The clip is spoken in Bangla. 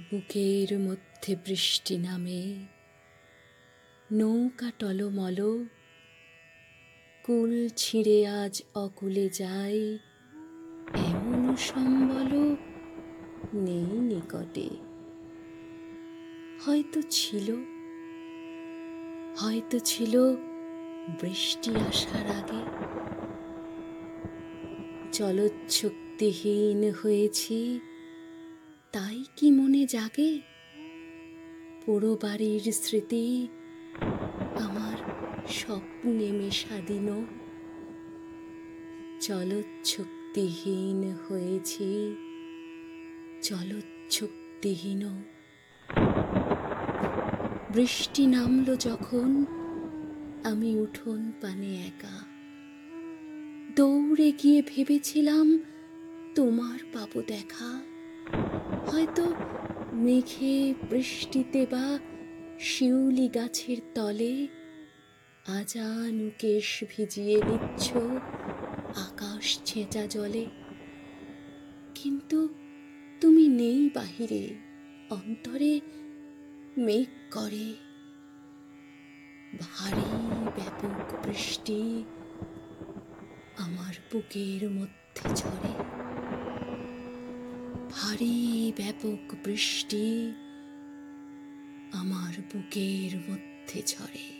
বুকের মধ্যে বৃষ্টি নামে। নৌকা টলমল, কুল ছিঁড়ে আজ অকুলে যায়। এমন সম্বল নেই নিকটে। হয়তো ছিল হয়তো ছিল বৃষ্টি আসার আগে। চলচ্ছক্তিহীন হয়েছি তাই কি মনে জাগে? পোড়ো বাড়ির স্মৃতি আমার স্বপ্নে মেশাদিন জলচ্ছক্তিহীন হয়েছি জলচ্ছক্তিহীন বৃষ্টি নামলো যখন আমি উঠোন পানে একা। দৌড়ে গিয়ে ভেবেছিলাম তোমার পাবো দেখা। হয়তো মেঘে বৃষ্টিতে বা শিউলি গাছের তলে আজানু কেশ ভিজিয়ে নিচ্ছ আকাশ ছেঁচা জলে। কিন্তু তুমি নেই বাহিরে, অন্তরে মেঘ করে। ভারী ব্যাপক বৃষ্টি আমার বুকের মধ্যে ঝরে। ভারী ব্যাপক বৃষ্টি আমার বুকের মধ্যে ঝরে।